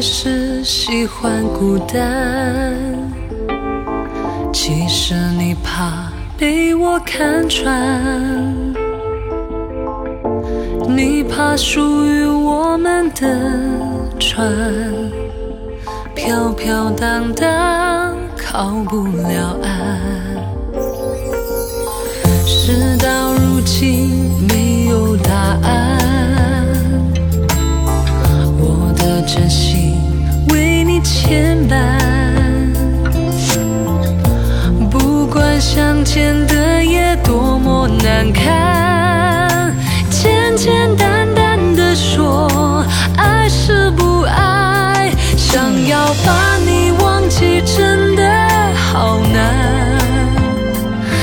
是喜欢孤单其实你怕被我看穿你怕属于我们的船飘飘荡荡靠不了岸。变得也多么难看，简简单单的说爱是不爱，想要把你忘记真的好难，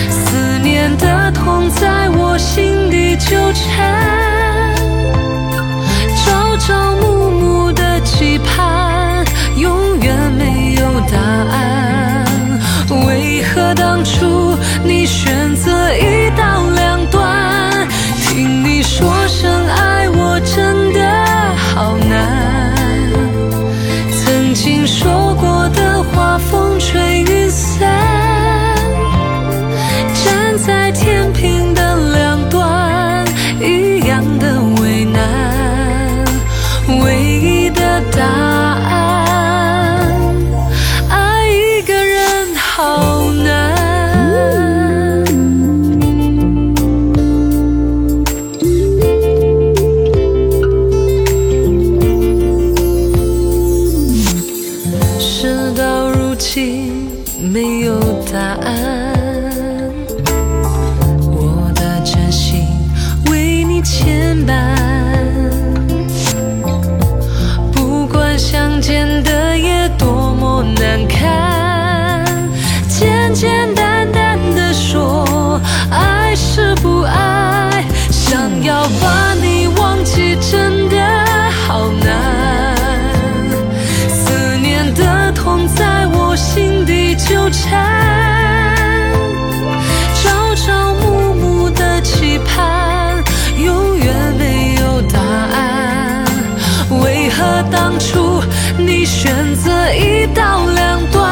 思念的痛在我心底纠缠。答案爱一个人好难。事到如今没有答案。我的真心为你牵绊。为何当初你选择一刀两断？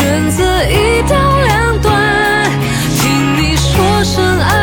选择一刀两断听你说声爱。